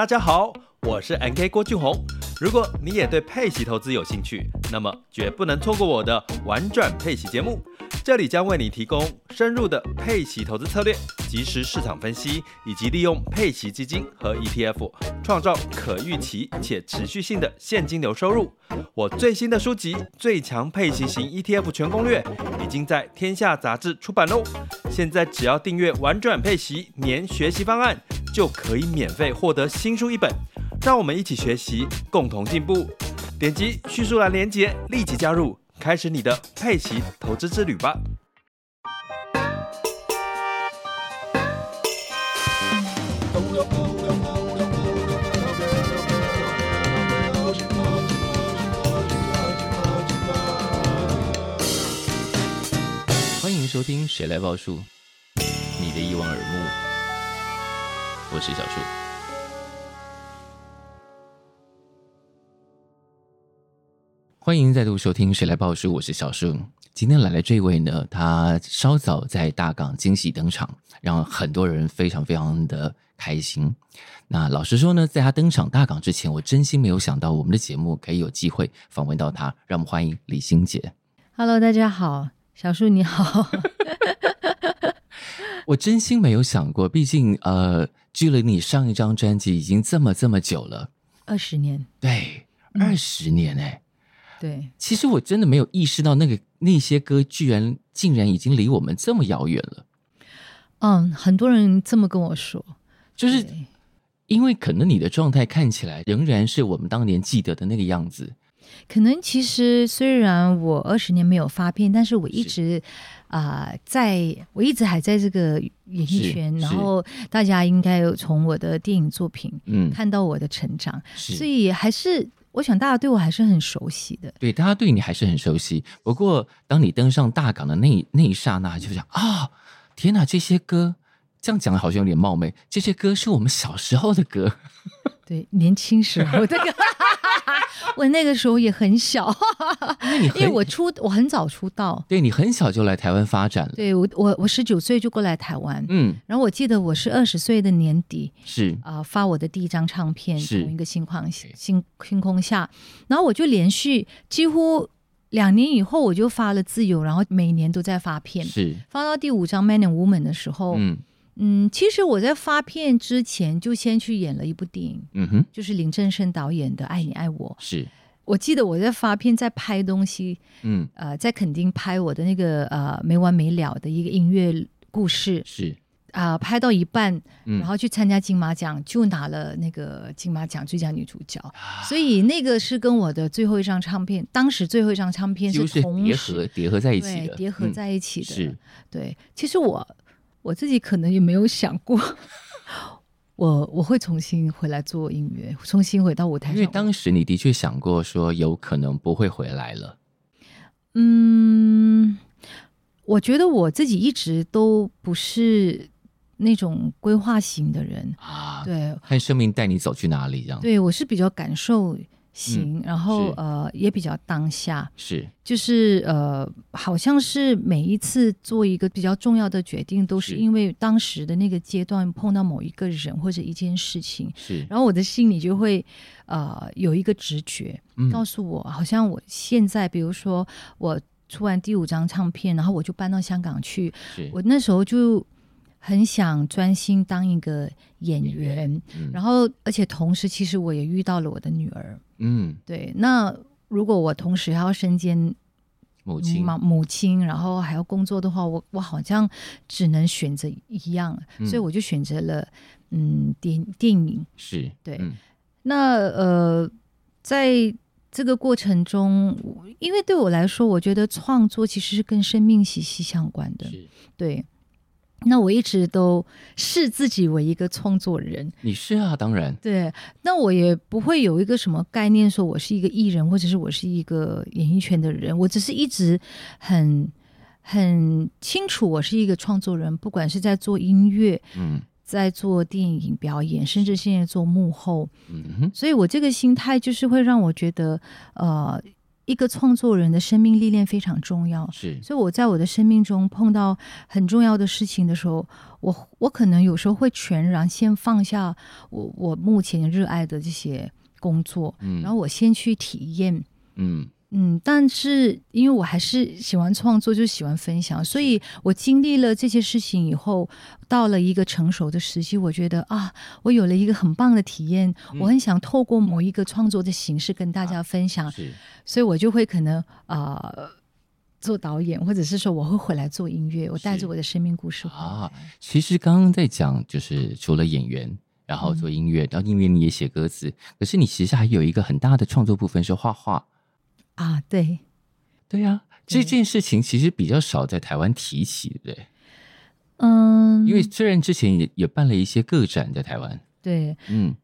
大家好，我是 NK 郭俊宏。如果你也对配息投资有兴趣，那么绝不能错过我的玩转配息节目。这里将为你提供深入的配息投资策略、即时市场分析，以及利用配息基金和 ETF 创造可预期且持续性的现金流收入。我最新的书籍《最强配息型 ETF 全攻略》已经在天下杂志出版喽。现在只要订阅“玩转配息”年学习方案，就可以免费获得新书一本。让我们一起学习，共同进步。点击叙述栏连接，立即加入。开始你的佩奇投资之旅吧！欢迎收听《谁来报数》，你的一望而目，我是小树。欢迎再度收听《谁来报书》，我是小树。今天来的这位呢，他稍早在大港惊喜登场，让很多人非常非常的开心。那老实说呢，在他登场大港之前，我真心没有想到我们的节目可以有机会访问到他。让我们欢迎李心洁。Hello，大家好，小树你好。我真心没有想过，毕竟呃，距离你上一张专辑已经这么这么久了，二十年。对，二十年哎、欸。嗯对，其实我真的没有意识到那个那些歌居然竟然已经离我们这么遥远了。嗯，很多人这么跟我说，就是因为可能你的状态看起来仍然是我们当年记得的那个样子。可能其实虽然我二十年没有发片，但是我一直啊、呃，在我一直还在这个演艺圈，然后大家应该有从我的电影作品嗯看到我的成长，所以还是。我想大家对我还是很熟悉的，对，大家对你还是很熟悉。不过，当你登上大港的那那一刹那，就想啊、哦，天哪，这些歌，这样讲好像有点冒昧，这些歌是我们小时候的歌，对，年轻时候的歌。我那个时候也很小，因为因为我出我很早出道，对，你很小就来台湾发展了。对，我我我十九岁就过来台湾，嗯，然后我记得我是二十岁的年底是。啊、呃、发我的第一张唱片《同一个星空星星空下》，然后我就连续几乎两年以后我就发了《自由》，然后每年都在发片，是。发到第五张《Man and Woman》的时候，嗯嗯，其实我在发片之前就先去演了一部电影，嗯哼，就是林正盛导演的《爱你爱我》。是，我记得我在发片，在拍东西，嗯，呃，在垦丁拍我的那个呃没完没了的一个音乐故事，是。啊、呃，拍到一半，然后去参加金马奖，就拿了那个金马奖最佳女主角，啊、所以那个是跟我的最后一张唱片，当时最后一张唱片是同时叠合叠合在一起的，叠合在一起的，嗯、是。对，其实我。我自己可能也没有想过我，我我会重新回来做音乐，重新回到舞台上。因为当时你的确想过说有可能不会回来了。嗯，我觉得我自己一直都不是那种规划型的人啊。对，看生命带你走去哪里这样。对，我是比较感受。行，嗯、然后呃也比较当下，是。就是呃好像是每一次做一个比较重要的决定，都是。因为当时的那个阶段碰到某一个人或者一件事情，是，然后我的心里就会呃有一个直觉，嗯、告诉我，好像我现在比如说我出完第五张唱片，然后我就搬到香港去，是。我那时候就。很想专心当一个演员，嗯、然后而且同时，其实我也遇到了我的女儿。嗯，对。那如果我同时还要身兼母亲、母母亲，然后还要工作的话，我我好像只能选择一样，嗯、所以我就选择了嗯电电影。是对。嗯、那呃，在这个过程中，因为对我来说，我觉得创作其实是跟生命息息相关的。是对。那我一直都视自己为一个创作人，你是啊，当然。对，那我也不会有一个什么概念，说我是一个艺人，或者是我是一个演艺圈的人。我只是一直很很清楚，我是一个创作人，不管是在做音乐，嗯，在做电影表演，甚至现在做幕后，嗯哼。所以我这个心态就是会让我觉得，呃。一个创作人的生命历练非常重要，是。所以我在我的生命中碰到很重要的事情的时候，我我可能有时候会全然先放下我我目前热爱的这些工作，嗯，然后我先去体验，嗯。嗯，但是因为我还是喜欢创作，就喜欢分享，所以我经历了这些事情以后，到了一个成熟的时期，我觉得啊，我有了一个很棒的体验，嗯、我很想透过某一个创作的形式跟大家分享，啊、所以我就会可能啊、呃、做导演，或者是说我会回来做音乐，我带着我的生命故事啊。其实刚刚在讲，就是除了演员，然后做音乐，嗯、然后音乐你也写歌词，可是你其实还有一个很大的创作部分是画画。啊，对，对呀、啊，这件事情其实比较少在台湾提起，对。不对？嗯，因为虽然之前也也办了一些个展在台湾，对，嗯，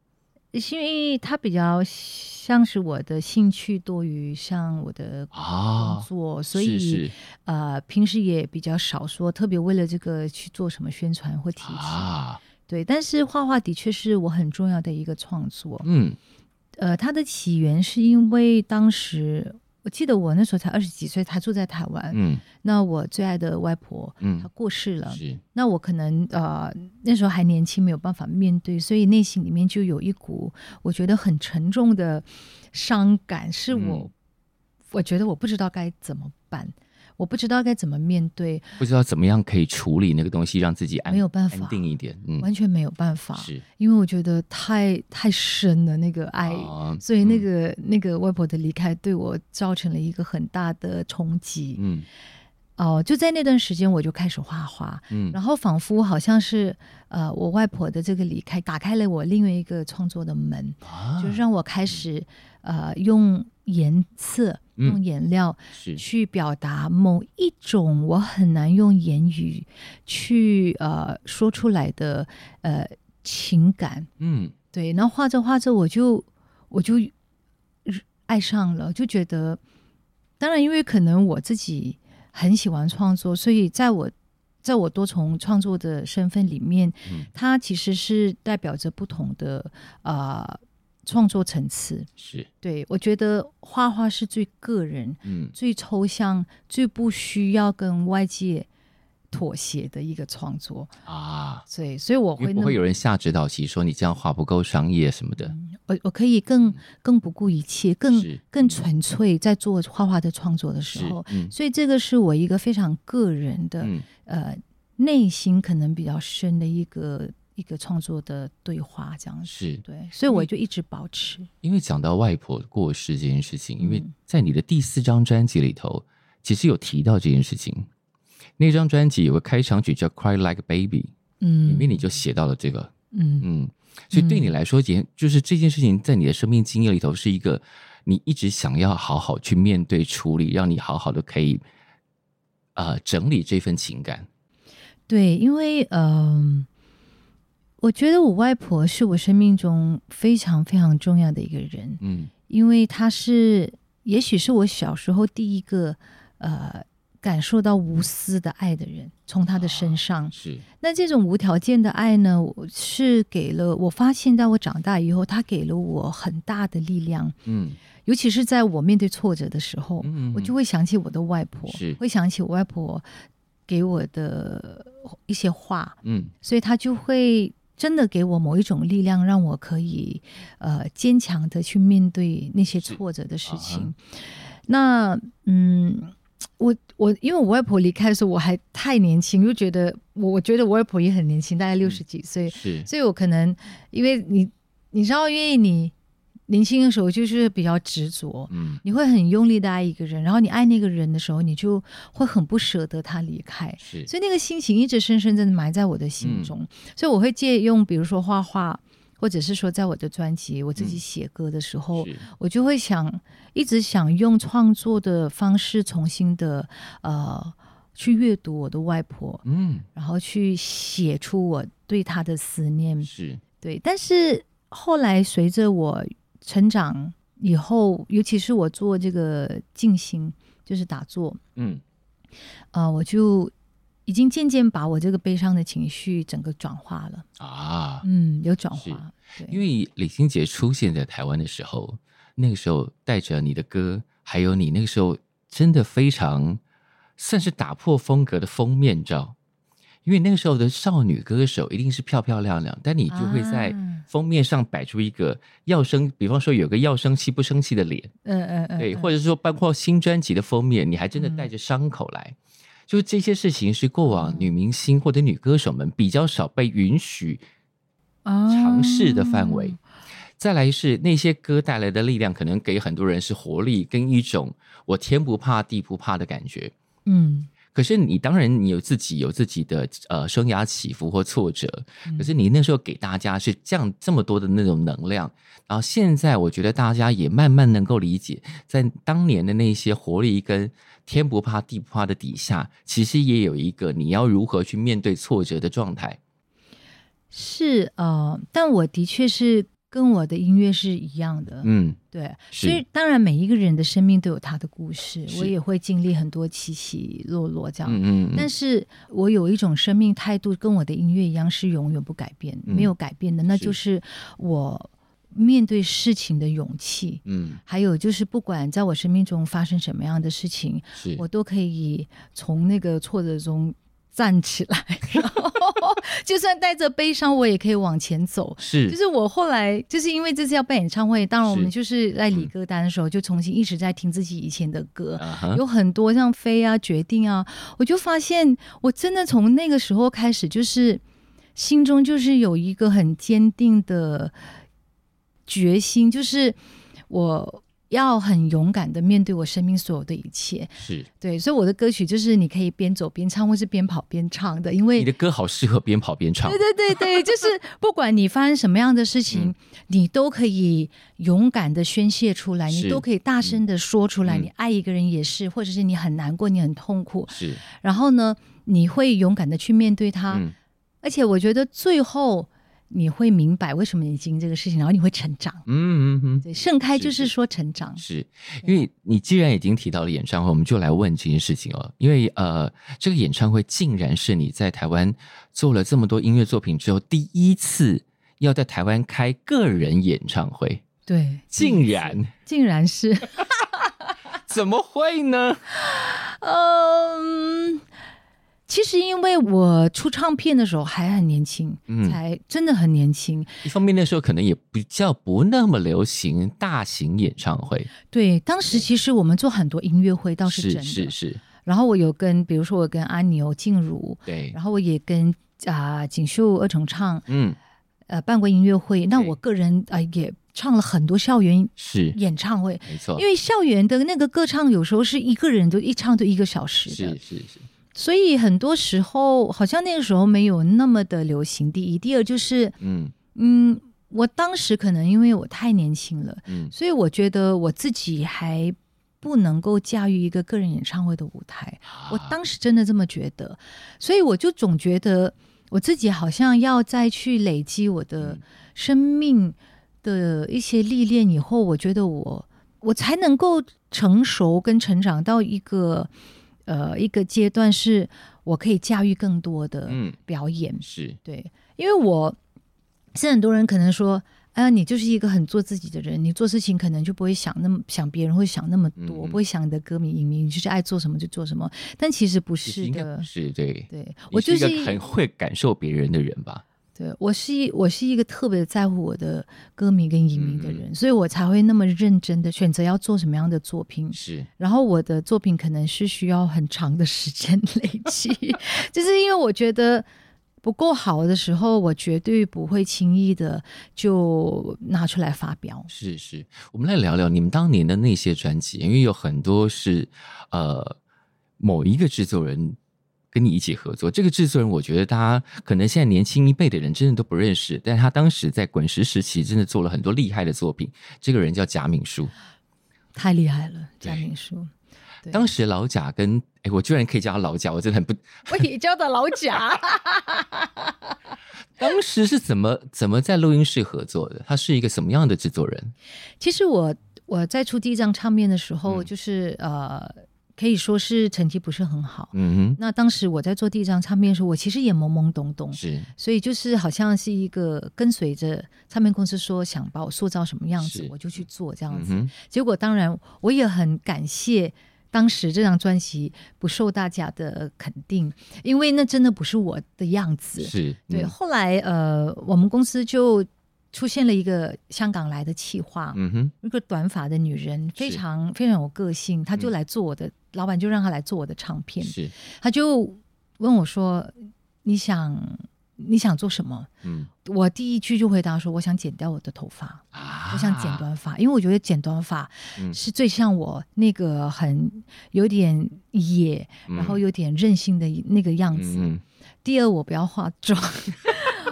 是因为它比较像是我的兴趣多于像我的工作，啊、所以是是。呃，平时也比较少说特别为了这个去做什么宣传或提起，啊、对。但是画画的确是我很重要的一个创作，嗯，呃，它的起源是因为当时。我记得我那时候才二十几岁，他住在台湾。嗯，那我最爱的外婆，嗯，她过世了。是，那我可能呃那时候还年轻，没有办法面对，所以内心里面就有一股我觉得很沉重的伤感，是我、嗯、我觉得我不知道该怎么办。我不知道该怎么面对，不知道怎么样可以处理那个东西，让自己安没有办法安定一点，嗯，完全没有办法，是。因为我觉得太太深了那个爱，哦、所以那个、嗯、那个外婆的离开对我造成了一个很大的冲击，嗯，哦、呃，就在那段时间我就开始画画，嗯，然后仿佛好像是呃我外婆的这个离开打开了我另外一个创作的门，啊、就让我开始、嗯、呃用。颜色用颜料去表达某一种我很难用言语去呃说出来的呃情感，嗯，对。然后画着画着，我就我就爱上了，就觉得，当然，因为可能我自己很喜欢创作，所以在我在我多重创作的身份里面，嗯，它其实是代表着不同的啊。呃创作层次是对，我觉得画画是最个人、嗯，最抽象、最不需要跟外界妥协的一个创作啊。对，所以我会不会有人下指导棋说你这样画不够商业什么的？嗯、我我可以更更不顾一切，更更纯粹在做画画的创作的时候。嗯、所以，这个是我一个非常个人的、嗯、呃内心可能比较深的一个。一个创作的对话，这样是对，所以我就一直保持。因为讲到外婆过世这件事情，因为在你的第四张专辑里头，其实有提到这件事情。那张专辑有个开场曲叫《Cry Like a Baby》，嗯，里面你就写到了这个，嗯嗯，所以对你来说，也就是这件事情在你的生命经验里头是一个你一直想要好好去面对处理，让你好好的可以呃整理这份情感。对，因为嗯。呃我觉得我外婆是我生命中非常非常重要的一个人，嗯，因为她是，也许是我小时候第一个呃感受到无私的爱的人，从她的身上，啊，是。那这种无条件的爱呢，是给了我发现，在我长大以后，她给了我很大的力量，嗯，尤其是在我面对挫折的时候，嗯，我就会想起我的外婆，是，会想起我外婆给我的一些话，嗯，所以她就会。真的给我某一种力量，让我可以呃坚强的去面对那些挫折的事情。那嗯，我我因为我外婆离开的时候我还太年轻，又觉得我我觉得我外婆也很年轻，大概六十几岁，嗯，是，所以我可能因为你你知道，因为你。年轻的时候就是比较执着，嗯，你会很用力的爱一个人，然后你爱那个人的时候，你就会很不舍得他离开，是，所以那个心情一直深深的埋在我的心中，嗯，所以我会借用，比如说画画，或者是说在我的专辑，我自己写歌的时候，嗯，我就会想，一直想用创作的方式重新的呃去阅读我的外婆，嗯，然后去写出我对她的思念，是。对，但是后来随着我。成长以后，尤其是我做这个静心，就是打坐，嗯，啊、呃，我就已经渐渐把我这个悲伤的情绪整个转化了啊，嗯，有转化。对，因为李心洁出现在台湾的时候，那个时候带着你的歌还有你那个时候真的非常算是打破风格的封面照。因为那个时候的少女歌手一定是漂漂亮亮，但你就会在封面上摆出一个要生，比方说有个要生气不生气的脸，嗯嗯嗯，对，或者是说包括新专辑的封面，你还真的带着伤口来，就这些事情是过往女明星或者女歌手们比较少被允许尝试的范围。再来是那些歌带来的力量，可能给很多人是活力跟一种我天不怕地不怕的感觉，嗯。可是你当然你有自己有自己的呃生涯起伏或挫折，可是你那时候给大家是这样这么多的那种能量，然后现在我觉得大家也慢慢能够理解，在当年的那些活力跟天不怕地不怕的底下，其实也有一个你要如何去面对挫折的状态。是呃，但我的确是。跟我的音乐是一样的，嗯，对，所以当然每一个人的生命都有他的故事，我也会经历很多起起落落这样，嗯嗯，但是我有一种生命态度，跟我的音乐一样，是永远不改变，没有改变的，那就是我面对事情的勇气，嗯，还有就是不管在我生命中发生什么样的事情，我都可以从那个挫折中站起来，然后就算带着悲伤，我也可以往前走。是，就是我后来就是因为这次要办演唱会，当然我们就是在理歌单的时候，就重新一直在听自己以前的歌，嗯、有很多像飞啊、决定啊，我就发现我真的从那个时候开始，就是心中就是有一个很坚定的决心，就是我。要很勇敢的面对我生命所有的一切，是对，所以我的歌曲就是你可以边走边唱，或是边跑边唱的，因为你的歌好适合边跑边唱。对对对对，就是不管你发生什么样的事情，嗯、你都可以勇敢的宣泄出来，你都可以大声的说出来。嗯、你爱一个人也是，或者是你很难过，你很痛苦，是。然后呢，你会勇敢的去面对他，嗯、而且我觉得最后。你会明白为什么你经历这个事情，然后你会成长。嗯嗯嗯，对，盛开就是说成长。是，是，因为你既然已经提到了演唱会，我们就来问这件事情哦。因为呃，这个演唱会竟然是你在台湾做了这么多音乐作品之后，第一次要在台湾开个人演唱会。对，竟然，竟然是，怎么会呢？嗯。其实因为我出唱片的时候还很年轻，嗯，才真的很年轻。一方面那时候可能也比较不那么流行大型演唱会。对，当时其实我们做很多音乐会倒是真的，是是是。然后我有跟，比如说我跟阿牛、静茹，对，然后我也跟啊锦绣二重唱，嗯，呃办过音乐会。那我个人啊、呃、也唱了很多校园是演唱会，没错。因为校园的那个歌唱有时候是一个人都一唱就一个小时的，是是是。所以很多时候，好像那个时候没有那么的流行。第一，第二就是，嗯嗯，我当时可能因为我太年轻了，嗯，所以我觉得我自己还不能够驾驭一个个人演唱会的舞台。啊、我当时真的这么觉得，所以我就总觉得我自己好像要再去累积我的生命的一些历练以后，我觉得我我才能够成熟跟成长到一个。呃，一个阶段是我可以驾驭更多的表演，嗯、是。对，因为我是很多人可能说，哎、呃，你就是一个很做自己的人，你做事情可能就不会想那么想别人会想那么多，嗯、不会想你的歌迷影迷，你就是爱做什么就做什么，但其实不是的，是对，对我就是一个很会感受别人的人吧。对，我是一我是一个特别在乎我的歌迷跟影迷的人，嗯、所以我才会那么认真的选择要做什么样的作品。是，然后我的作品可能是需要很长的时间累积，就是因为我觉得不够好的时候，我绝对不会轻易的就拿出来发表。是是，我们来聊聊你们当年的那些专辑，因为有很多是呃某一个制作人。跟你一起合作，这个制作人，我觉得大家可能现在年轻一辈的人真的都不认识，但他当时在滚石时期真的做了很多厉害的作品。这个人叫贾敏书，太厉害了，贾敏书。当时老贾跟哎，我居然可以叫他老贾，我真的很不，我也叫他老贾。当时是怎么怎么在录音室合作的？他是一个什么样的制作人？其实我我在出第一张唱片的时候，嗯、就是呃。可以说是成绩不是很好。嗯哼。那当时我在做第一张唱片的时候，我其实也懵懵懂懂，是，所以就是好像是一个跟随着唱片公司说想把我塑造什么样子，我就去做这样子。嗯、结果当然我也很感谢当时这张专辑不受大家的肯定，因为那真的不是我的样子。是，嗯、对。后来呃，我们公司就。出现了一个香港来的企划，嗯哼，一个短发的女人，非常非常有个性，她就来做我的，嗯、老板就让她来做我的唱片，是，她就问我说：“你想你想做什么？”嗯，我第一句就回答说：“我想剪掉我的头发，啊、我想剪短发，因为我觉得剪短发是最像我那个很有点野，嗯、然后有点任性的那个样子。嗯”第二，我不要化妆。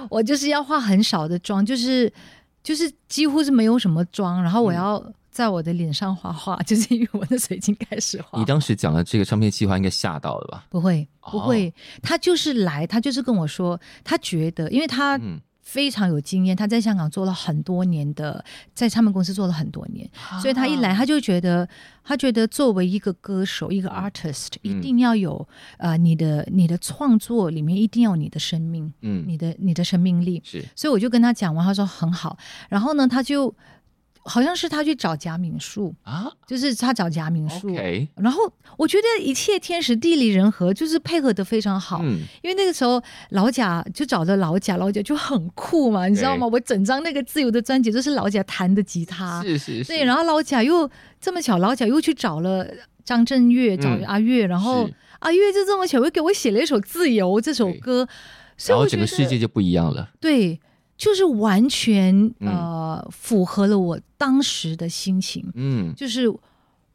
我就是要化很少的妆，就是就是几乎是没有什么妆，然后我要在我的脸上画画，嗯、就是因为我那时候已经开始画。你当时讲的这个唱片计划应该吓到了吧？不会，不会，哦、他就是来，他就是跟我说，他觉得，因为他。嗯非常有经验，他在香港做了很多年的，在唱片公司做了很多年，啊、所以他一来他就觉得，他觉得作为一个歌手，一个 artist，、嗯、一定要有呃你的你的创作里面一定要有你的生命，嗯，你的你的生命力是，所以我就跟他讲完，他说很好，然后呢，他就。好像是他去找贾敏树啊，就是他找贾敏树.然后我觉得一切天时地利人和，就是配合的非常好。嗯，因为那个时候老贾就找着老贾，老贾就很酷嘛，你知道吗？我整张那个自由的专辑都是老贾弹的吉他，是是是。对，然后老贾又这么巧，老贾又去找了张震岳，找阿岳，嗯、然后阿岳就这么巧又给我写了一首《自由》这首歌，然后整个世界就不一样了。对。就是完全呃符合了我当时的心情，嗯，就是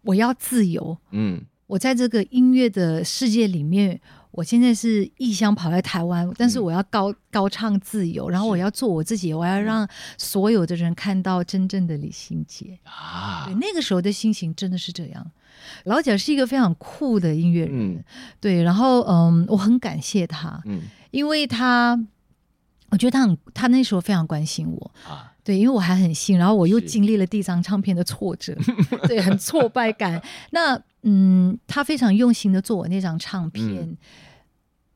我要自由，嗯，我在这个音乐的世界里面，我现在是异乡跑来台湾，但是我要高高唱自由，然后我要做我自己，我要让所有的人看到真正的李心洁。啊，对，那个时候的心情真的是这样。老蒋是一个非常酷的音乐人，对，然后嗯，我很感谢他，嗯，因为他。我觉得他很，他那时候非常关心我，啊、对，因为我还很新，然后我又经历了第一张唱片的挫折，是 对，很挫败感。那嗯，他非常用心的做我那张唱片，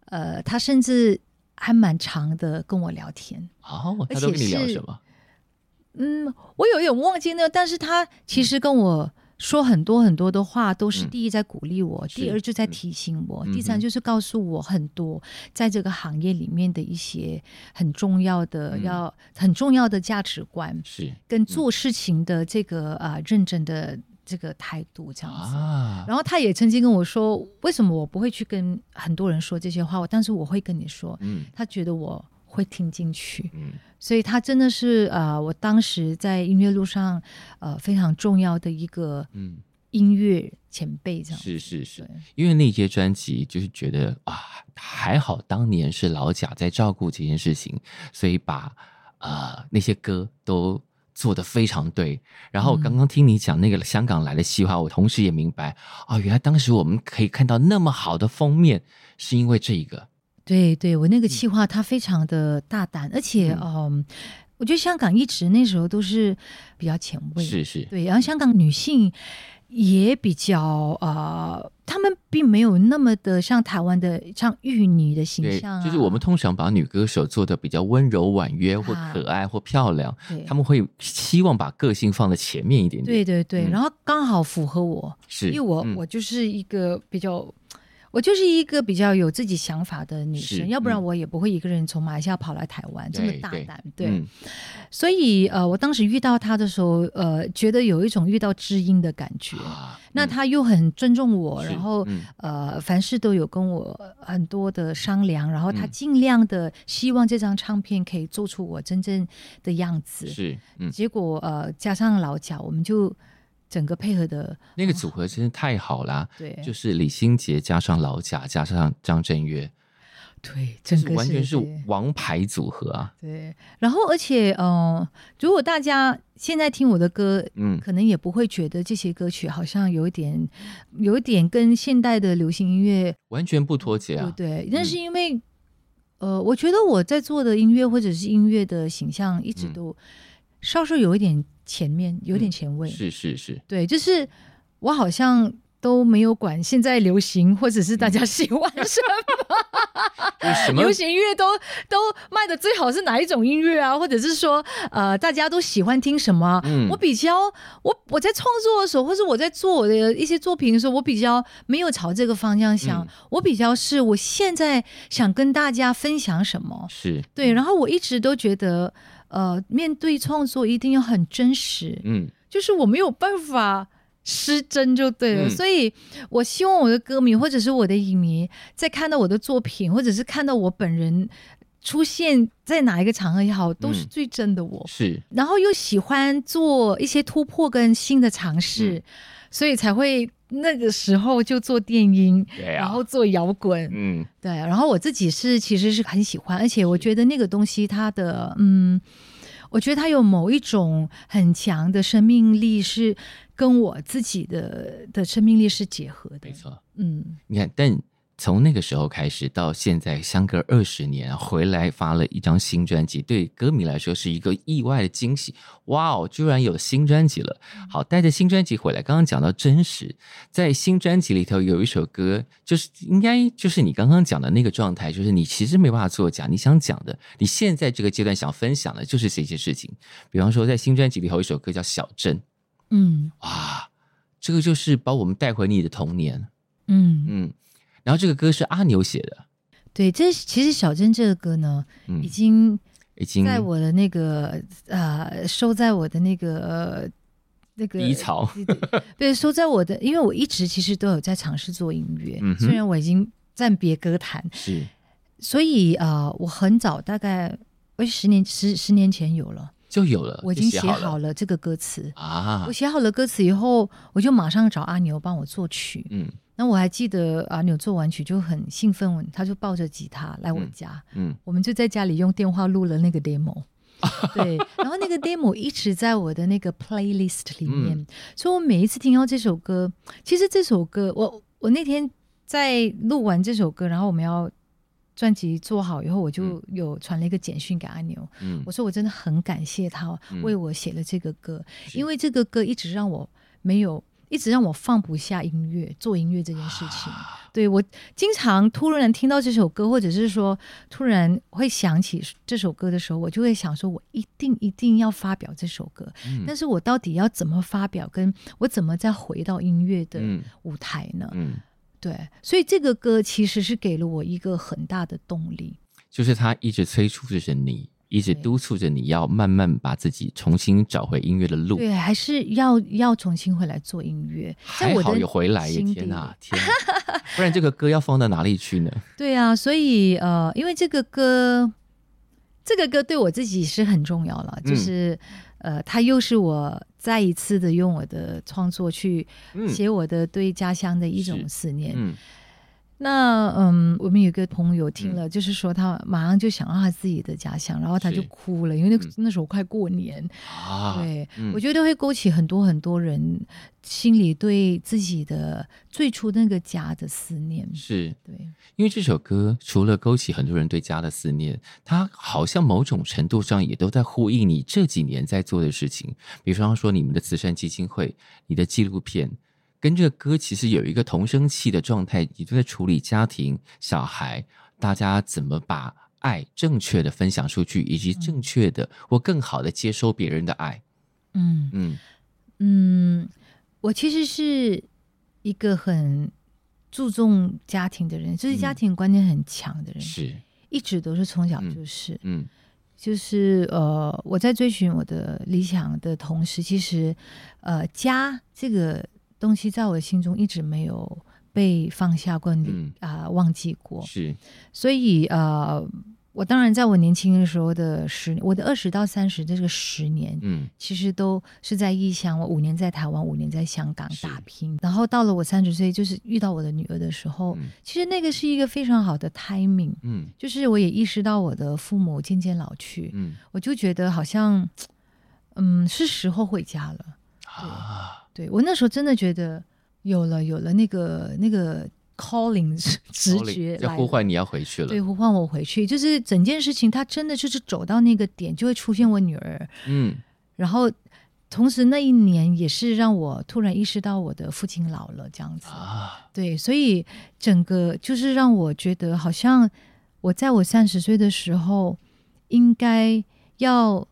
嗯、呃，他甚至还蛮长的跟我聊天。哦，他都跟你聊什么？嗯，我有点忘记那个，但是他其实跟我。说很多很多的话，都是第一在鼓励我，嗯、第二就在提醒我，嗯、第三就是告诉我很多在这个行业里面的一些很重要的、嗯、要很重要的价值观，是跟做事情的这个啊、呃、认真的这个态度这样子。啊、然后他也曾经跟我说，为什么我不会去跟很多人说这些话，但是我会跟你说，嗯，他觉得我。会听进去，嗯，所以他真的是呃，我当时在音乐路上呃非常重要的一个嗯。音乐前辈，这样、嗯、是是。是，因为那些专辑就是觉得啊还好当年是老贾在照顾这件事情，所以把啊、呃、那些歌都做的非常对。然后刚刚听你讲那个香港来的企划，我同时也明白啊，原来当时我们可以看到那么好的封面，是因为这一个。对对，我那个企划，他非常的大胆，嗯、而且嗯、呃，我觉得香港一直那时候都是比较前卫，是是，对，然后香港女性也比较呃，她们并没有那么的像台湾的像玉女的形象、啊，就是我们通常把女歌手做的比较温柔婉约或可爱或漂亮，对他们会希望把个性放在前面一点点，对对对，嗯、然后刚好符合我，是因为我、嗯、我就是一个比较。我就是一个比较有自己想法的女生，是要不然我也不会一个人从马来西亚跑来台湾，这么大胆。对，对嗯、所以呃，我当时遇到他的时候，呃，觉得有一种遇到知音的感觉。啊、那他又很尊重我，然后、嗯、呃，凡事都有跟我很多的商量，然后他尽量的希望这张唱片可以做出我真正的样子。是，嗯、结果呃，加上老贾，我们就。整个配合的那个组合真是太好啦，对，就是李心洁加上老贾加上张震岳，对，整个完全是王牌组合啊。对，然后而且，嗯、呃，如果大家现在听我的歌，嗯，可能也不会觉得这些歌曲好像有一点，有一点跟现代的流行音乐完全不脱节啊。对，对，那是因为，嗯、呃，我觉得我在做的音乐或者是音乐的形象一直都稍稍有一点。前面有点前卫，嗯、是是是，对，就是我好像都没有管现在流行或者是大家喜欢什么，什么流行音乐都都卖的最好是哪一种音乐啊？或者是说呃大家都喜欢听什么？嗯，我比较我我在创作的时候，或者我在做我的一些作品的时候，我比较没有朝这个方向想，嗯、我比较是我现在想跟大家分享什么？是对，然后我一直都觉得呃面对创作一定要很真实，嗯，就是我没有办法。失真就对了，嗯、所以我希望我的歌迷或者是我的影迷，在看到我的作品，或者是看到我本人出现在哪一个场合也好，都是最真的我。嗯、是，然后又喜欢做一些突破跟新的尝试，嗯、所以才会那个时候就做电音，啊、然后做摇滚。嗯，对。然后我自己是其实是很喜欢，而且我觉得那个东西它的嗯。我觉得它有某一种很强的生命力，是跟我自己的的生命力是结合的。没错，嗯，你看，但。从那个时候开始到现在，相隔二十年回来发了一张新专辑，对歌迷来说是一个意外的惊喜。哇哦，居然有新专辑了！好，带着新专辑回来。刚刚讲到真实，在新专辑里头有一首歌，就是应该就是你刚刚讲的那个状态，就是你其实没办法作假，你想讲的，你现在这个阶段想分享的就是这些事情。比方说，在新专辑里头有一首歌叫《小镇》，嗯，哇，这个就是把我们带回你的童年，嗯嗯。然后这个歌是阿牛写的，对，这其实小珍这个歌呢，嗯、已经已经在我的那个呃收在我的那个、呃、那个低潮，对，收在我的，因为我一直其实都有在尝试做音乐，嗯、虽然我已经暂别歌坛，是，所以呃，我很早大概我十年十十年前有了，就有了，我已经写好了。这个歌词。啊，我写好了歌词以后，我就马上找阿牛帮我作曲，嗯。那我还记得阿牛做完曲就很兴奋，他就抱着吉他来我家，嗯，嗯，我们就在家里用电话录了那个 demo，对，然后那个 demo 一直在我的那个 playlist 里面，嗯、所以我每一次听到这首歌，其实这首歌，我我那天在录完这首歌，然后我们要专辑做好以后，我就有传了一个简讯给阿牛，嗯，我说我真的很感谢他为我写了这个歌，嗯、因为这个歌一直让我没有。一直让我放不下音乐，做音乐这件事情。啊、对，我经常突然听到这首歌，或者是说突然会想起这首歌的时候，我就会想说，我一定一定要发表这首歌。嗯、但是我到底要怎么发表？跟我怎么再回到音乐的舞台呢？对，所以这个歌其实是给了我一个很大的动力，就是他一直催促着你。一直督促着你要慢慢把自己重新找回音乐的路，对，还是要要重新回来做音乐。还好有回来耶，天哪，天哪，不然这个歌要放到哪里去呢？对啊，所以呃，因为这个歌，这个歌对我自己是很重要了，就是、嗯、呃，它又是我再一次的用我的创作去写我的对家乡的一种思念。嗯。那嗯，我们有个朋友听了，嗯、就是说他马上就想到他自己的家乡，然后他就哭了，因为那那时候快过年啊。对，嗯、我觉得会勾起很多很多人心里对自己的最初那个家的思念。是对，因为这首歌除了勾起很多人对家的思念，它好像某种程度上也都在呼应你这几年在做的事情，比方说你们的慈善基金会、你的纪录片。跟这个歌其实有一个同声气的状态，也就在处理家庭、小孩，大家怎么把爱正确的分享出去，以及正确的或更好的接收别人的爱。嗯。嗯。嗯，我其实是一个很注重家庭的人，就是家庭观念很强的人，是、嗯、一直都是从小就是。嗯，嗯。就是呃，我在追寻我的理想的同时，其实呃，家这个。东西在我心中一直没有被放下过，啊、嗯呃，忘记过。是，所以呃，我当然在我年轻的时候的十，我的二十到三十这个十年，嗯，其实都是在异乡。我五年在台湾，五年在香港打拼，然后到了我三十岁，就是遇到我的女儿的时候，嗯、其实那个是一个非常好的 timing。嗯，就是我也意识到我的父母渐渐老去，嗯，我就觉得好像，嗯，是时候回家了。啊。对，我那时候真的觉得有了有了那个那个 calling 直觉要呼唤你要回去了，对，呼唤我回去，就是整件事情它真的就是走到那个点就会出现我女儿，嗯，然后同时那一年也是让我突然意识到我的父亲老了这样子啊，对，所以整个就是让我觉得好像我在我三十岁的时候应该要。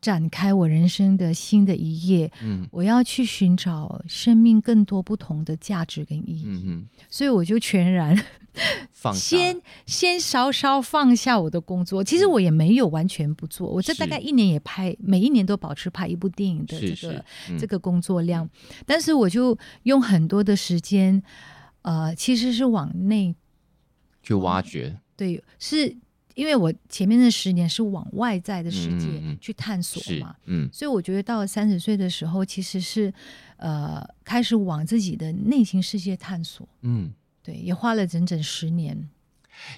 展开我人生的新的一页，嗯，我要去寻找生命更多不同的价值跟意义，嗯哼，所以我就全然放下，先先稍稍放下我的工作。其实我也没有完全不做，我这大概一年也拍，每一年都保持拍一部电影的这个这个工作量，但是我就用很多的时间，呃，其实是往内去挖掘，对，是。因为我前面的十年是往外在的世界去探索嘛，嗯，嗯，所以我觉得到了三十岁的时候，其实是呃开始往自己的内心世界探索，嗯，对，也花了整整十年。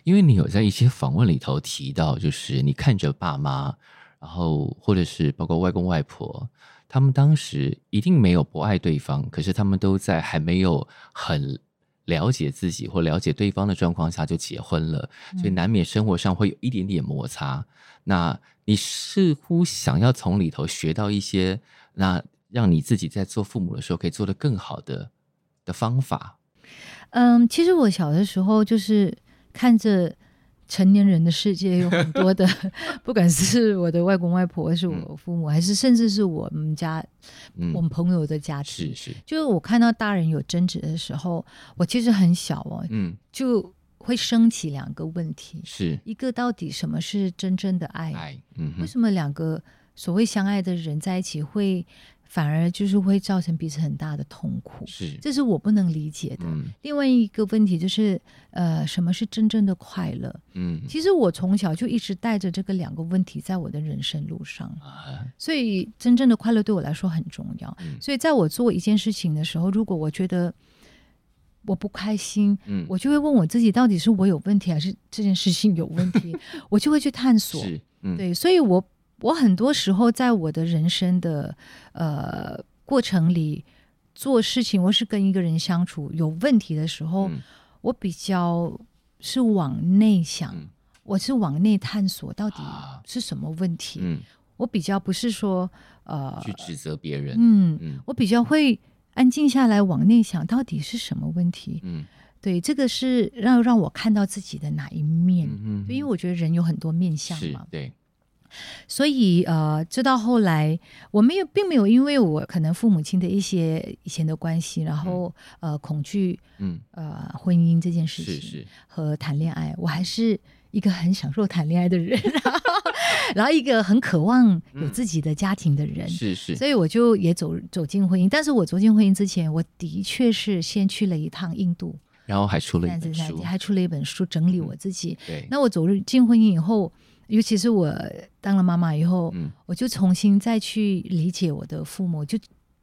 因为你有在一些访问里头提到，就是你看着爸妈，然后或者是包括外公外婆，他们当时一定没有不爱对方，可是他们都在还没有很。了解自己或了解对方的状况下就结婚了，所以难免生活上会有一点点摩擦。嗯、那你似乎想要从里头学到一些，那让你自己在做父母的时候可以做得更好的的方法。嗯，其实我小的时候就是看着。成年人的世界有很多的，不管是我的外公外婆，还是我父母，嗯、还是甚至是我们家、嗯、我们朋友的家庭，是是，就是我看到大人有争执的时候，我其实很小哦，嗯，就会升起两个问题，是。一个到底什么是真正的爱？爱，嗯，为什么两个所谓相爱的人在一起会？反而就是会造成彼此很大的痛苦，是，这是我不能理解的。嗯、另外一个问题就是，呃，什么是真正的快乐？嗯，其实我从小就一直带着这个两个问题在我的人生路上，啊、所以真正的快乐对我来说很重要。嗯、所以在我做一件事情的时候，如果我觉得我不开心，嗯，我就会问我自己，到底是我有问题，还是这件事情有问题？我就会去探索。嗯、对，所以我。我很多时候在我的人生的呃过程里做事情，我是跟一个人相处有问题的时候，嗯、我比较是往内想，嗯、我是往内探索到底是什么问题。啊嗯、我比较不是说呃去指责别人，嗯，嗯我比较会安静下来往内想到底是什么问题。嗯，对，这个是让让我看到自己的哪一面。嗯，嗯，因为我觉得人有很多面相嘛。对。所以，呃，直到后来，我没有，并没有因为我可能父母亲的一些以前的关系，然后呃，恐惧，嗯，呃，婚姻这件事情，是是和谈恋爱，我还是一个很享受谈恋爱的人，然后，然后一个很渴望有自己的家庭的人，是是，所以我就也走走进婚姻。但是我走进婚姻之前，我的确是先去了一趟印度，然后还出了一本书，还出了一本书整理我自己。对，那我走入进婚姻以后。尤其是我当了妈妈以后，嗯、我就重新再去理解我的父母，就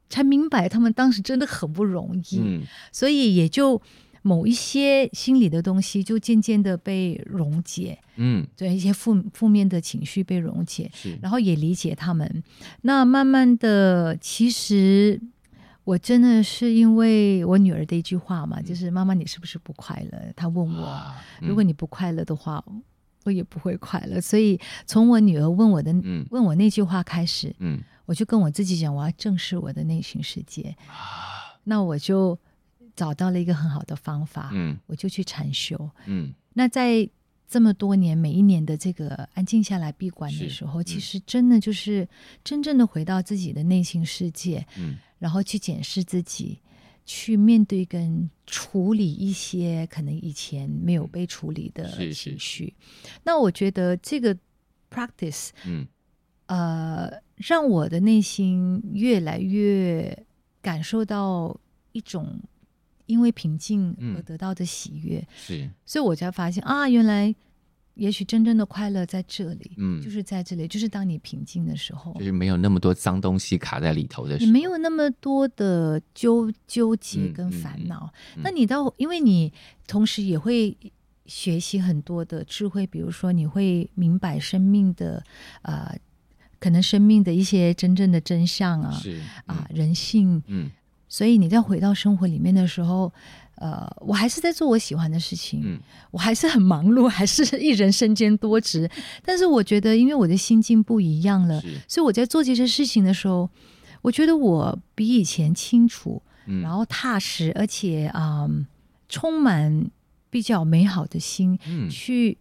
才明白他们当时真的很不容易，嗯、所以也就某一些心理的东西就渐渐的被溶解，嗯，对，一些负负面的情绪被溶解，是。然后也理解他们。那慢慢的，其实我真的是因为我女儿的一句话嘛，嗯、就是妈妈，你是不是不快乐？她问我，如果你不快乐的话。我也不会快乐，所以从我女儿问我的、嗯、问我那句话开始，嗯、我就跟我自己讲，我要正视我的内心世界。啊、那我就找到了一个很好的方法，嗯、我就去禅修。嗯、那在这么多年，每一年的这个安静下来闭关的时候，嗯、其实真的就是真正的回到自己的内心世界，嗯、然后去检视自己。去面对跟处理一些可能以前没有被处理的情绪，是是，那我觉得这个 practice，嗯，呃，让我的内心越来越感受到一种因为平静而得到的喜悦，嗯、是，所以我才发现啊，原来。也许真正的快乐在这里，嗯，就是在这里，就是当你平静的时候，就是没有那么多脏东西卡在里头的时候，你没有那么多的纠纠结跟烦恼。嗯嗯嗯、那你到，因为你同时也会学习很多的智慧，比如说你会明白生命的，呃，可能生命的一些真正的真相啊，是啊、呃，人性，嗯，所以你再回到生活里面的时候。呃，我还是在做我喜欢的事情，嗯，我还是很忙碌，还是 一人身兼多职。但是我觉得，因为我的心境不一样了，所以我在做这些事情的时候，我觉得我比以前清楚，嗯、然后踏实，而且啊、嗯，充满比较美好的心，嗯，去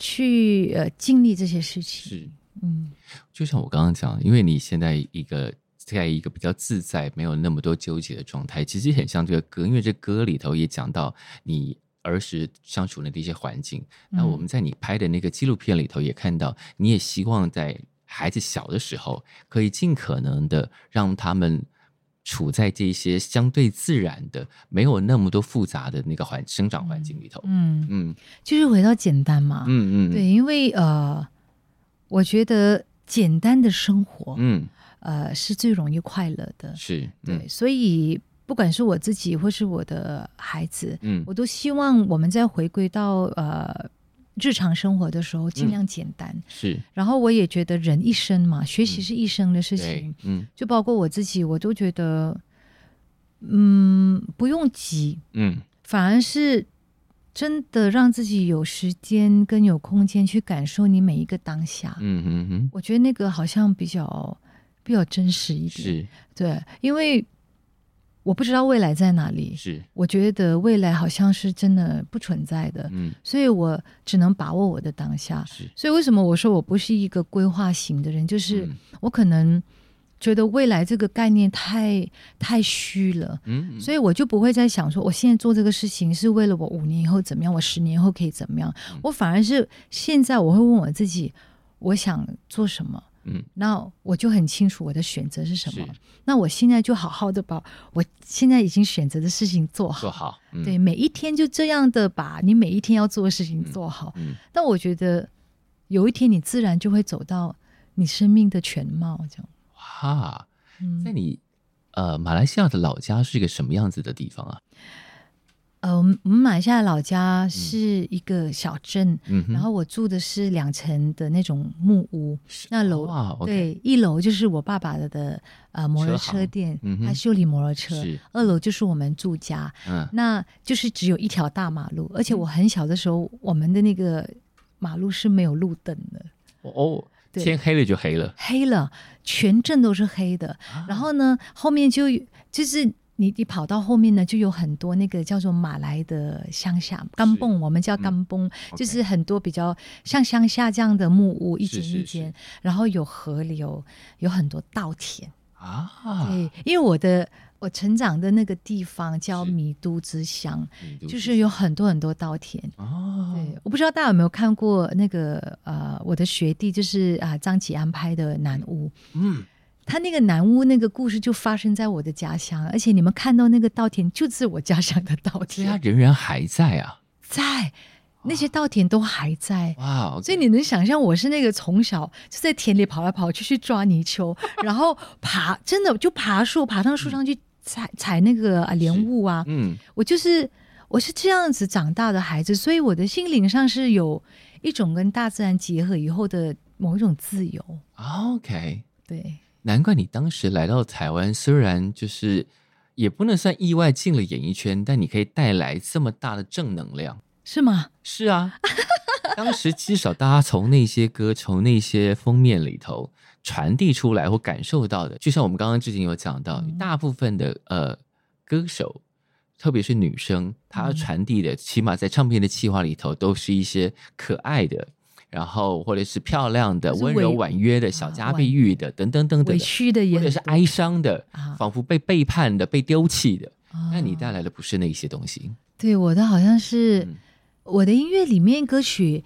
去呃经历这些事情。是，嗯，就像我刚刚讲，因为你现在一个在一个比较自在、没有那么多纠结的状态，其实很像这个歌，因为这歌里头也讲到你儿时相处的一些环境。那、嗯、我们在你拍的那个纪录片里头也看到，你也希望在。孩子小的时候，可以尽可能的让他们处在这些相对自然的、没有那么多复杂的那个环生长环境里头。嗯嗯，嗯就是回到简单嘛。嗯嗯，对，因为呃，我觉得简单的生活，嗯呃，是最容易快乐的。是，嗯、对，所以不管是我自己或是我的孩子，嗯，我都希望我们在回归到呃。日常生活的时候尽量简单，嗯、是。然后我也觉得人一生嘛，学习是一生的事情，嗯，嗯。就包括我自己，我都觉得，嗯，不用急，嗯，反而是真的让自己有时间跟有空间去感受你每一个当下，嗯嗯嗯，我觉得那个好像比较比较真实一点，是，对，因为。我不知道未来在哪里，是我觉得未来好像是真的不存在的，嗯，所以我只能把握我的当下。是，所以为什么我说我不是一个规划型的人？就是我可能觉得未来这个概念太太虚了，嗯，嗯，所以我就不会再想说我现在做这个事情是为了我五年以后怎么样，我十年后可以怎么样。嗯，我反而是现在我会问我自己，我想做什么。嗯，那我就很清楚我的选择是什么。那我现在就好好的把我现在已经选择的事情做好。做好，嗯、对，每一天就这样的把你每一天要做的事情做好。嗯，嗯但我觉得有一天你自然就会走到你生命的全貌。这样。哇，在你呃马来西亚的老家是一个什么样子的地方啊？呃，我们马来西亚老家是一个小镇，嗯、然后我住的是两层的那种木屋。是那楼、哦、对一楼就是我爸爸的的呃摩托车店，嗯、他修理摩托车。二楼就是我们住家，嗯，那就是只有一条大马路，而且我很小的时候，我们的那个马路是没有路灯的。哦，对天黑了就黑了，黑了，全镇都是黑的。啊、然后呢，后面就就是。你你跑到后面呢，就有很多那个叫做马来的乡下甘蹦，我们叫甘蹦，嗯、就是很多比较像乡下这样的木屋，一间一间，然后有河流，有很多稻田啊。对，因为我的我成长的那个地方叫米都之乡，是就是有很多很多稻田。哦，对，我不知道大家有没有看过那个呃，我的学弟就是啊张吉安拍的《南屋》。嗯。他那个南屋那个故事就发生在我的家乡，而且你们看到那个稻田就是我家乡的稻田，所以它仍然还在啊，在那些稻田都还在。哇，所以你能想象我是那个从小就在田里跑来跑去去抓泥鳅，然后爬真的就爬树，爬上树上去采采那个啊莲雾啊，嗯，我就是我是这样子长大的孩子，所以我的心灵上是有一种跟大自然结合以后的某一种自由。OK，对。难怪你当时来到台湾，虽然就是也不能算意外进了演艺圈，但你可以带来这么大的正能量，是吗？是啊，当时至少大家从那些歌、从那些封面里头传递出来或感受到的，就像我们刚刚之前有讲到，嗯、大部分的呃歌手，特别是女生，她传递的，嗯、起码在唱片的企划里头，都是一些可爱的。然后，或者是漂亮的、温柔婉约的、小家碧玉的，等等等等，委屈的，或者是哀伤的，仿佛被背叛的、被丢弃的。那你带来的不是那些东西。对，我的好像是我的音乐里面歌曲，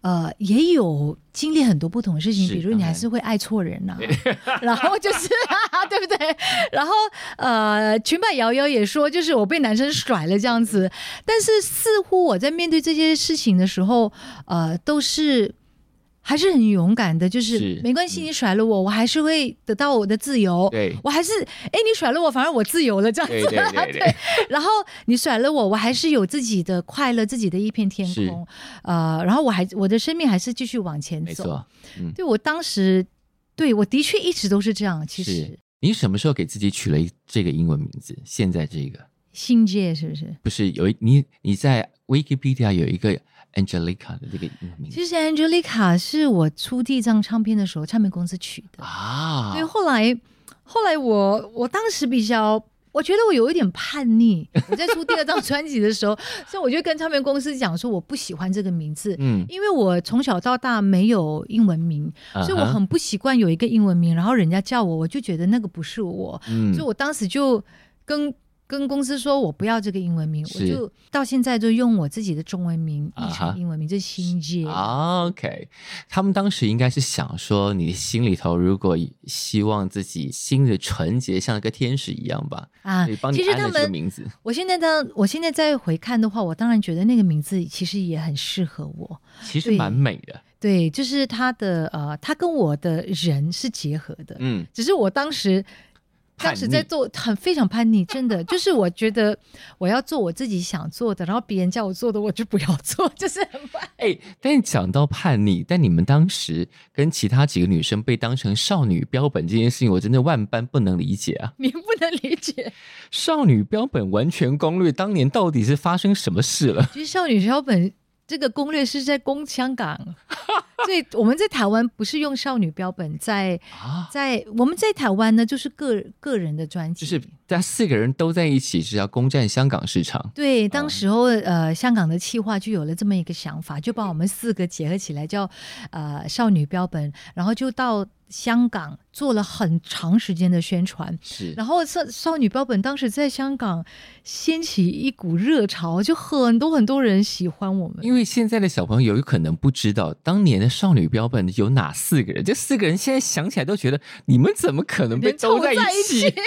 呃，也有经历很多不同的事情，比如你还是会爱错人呐，然后就是，对不对？然后呃，裙摆摇摇也说，就是我被男生甩了这样子，但是似乎我在面对这些事情的时候，呃，都是。还是很勇敢的，就是，是没关系，你甩了我，嗯、我还是会得到我的自由。对，我还是，哎，你甩了我，反而我自由了，这样子。对，对，对，对，对，然后你甩了我，我还是有自己的快乐，自己的一片天空。呃，然后我还我的生命还是继续往前走。没错，嗯，对我当时，对我的确一直都是这样。其实，你什么时候给自己取了这个英文名字？现在这个新界是不是？不是，有一你你在 Wikipedia 有一个。Angelica 的这个名字，其实 Angelica 是我出第一张唱片的时候，唱片公司取的啊。对，后来后来我我当时比较。我觉得我有一点叛逆。我在出第二张专辑的时候，所以我就跟唱片公司讲说，我不喜欢这个名字，嗯，因为我从小到大没有英文名，所以我很不习惯有一个英文名，然后人家叫我，我就觉得那个不是我，嗯，所以我当时就跟。跟公司说我不要这个英文名，我就到现在就用我自己的中文名译成英文名，这、uh -huh. 是新界。OK，他们当时应该是想说，你心里头如果希望自己心的纯洁像一个天使一样吧？啊，帮你安了这个名字。我现在当我现在再回看的话，我当然觉得那个名字其实也很适合我。其实蛮美的。对，就是他的呃，他跟我的人是结合的。嗯，只是我当时。当时在做很非常叛逆，真的就是我觉得我要做我自己想做的，然后别人叫我做的我就不要做，就是很叛逆。哎、欸，但讲到叛逆，但你们当时跟其他几个女生被当成少女标本这件事情，我真的万般不能理解啊！你不能理解？少女标本完全攻略当年到底是发生什么事了？其实少女标本。这个攻略是在攻香港，所以我们在台湾不是用少女标本在，在在我们在台湾呢，就是个个人的专辑，就是大家四个人都在一起是要攻占香港市场。对，当时候呃，香港的企划就有了这么一个想法，就把我们四个结合起来叫呃少女标本，然后就到。香港做了很长时间的宣传，是，然后少少女标本当时在香港掀起一股热潮，就很多很多人喜欢我们。因为现在的小朋友有可能不知道，当年的少女标本有哪四个人？这四个人现在想起来都觉得，你们怎么可能被兜在一起？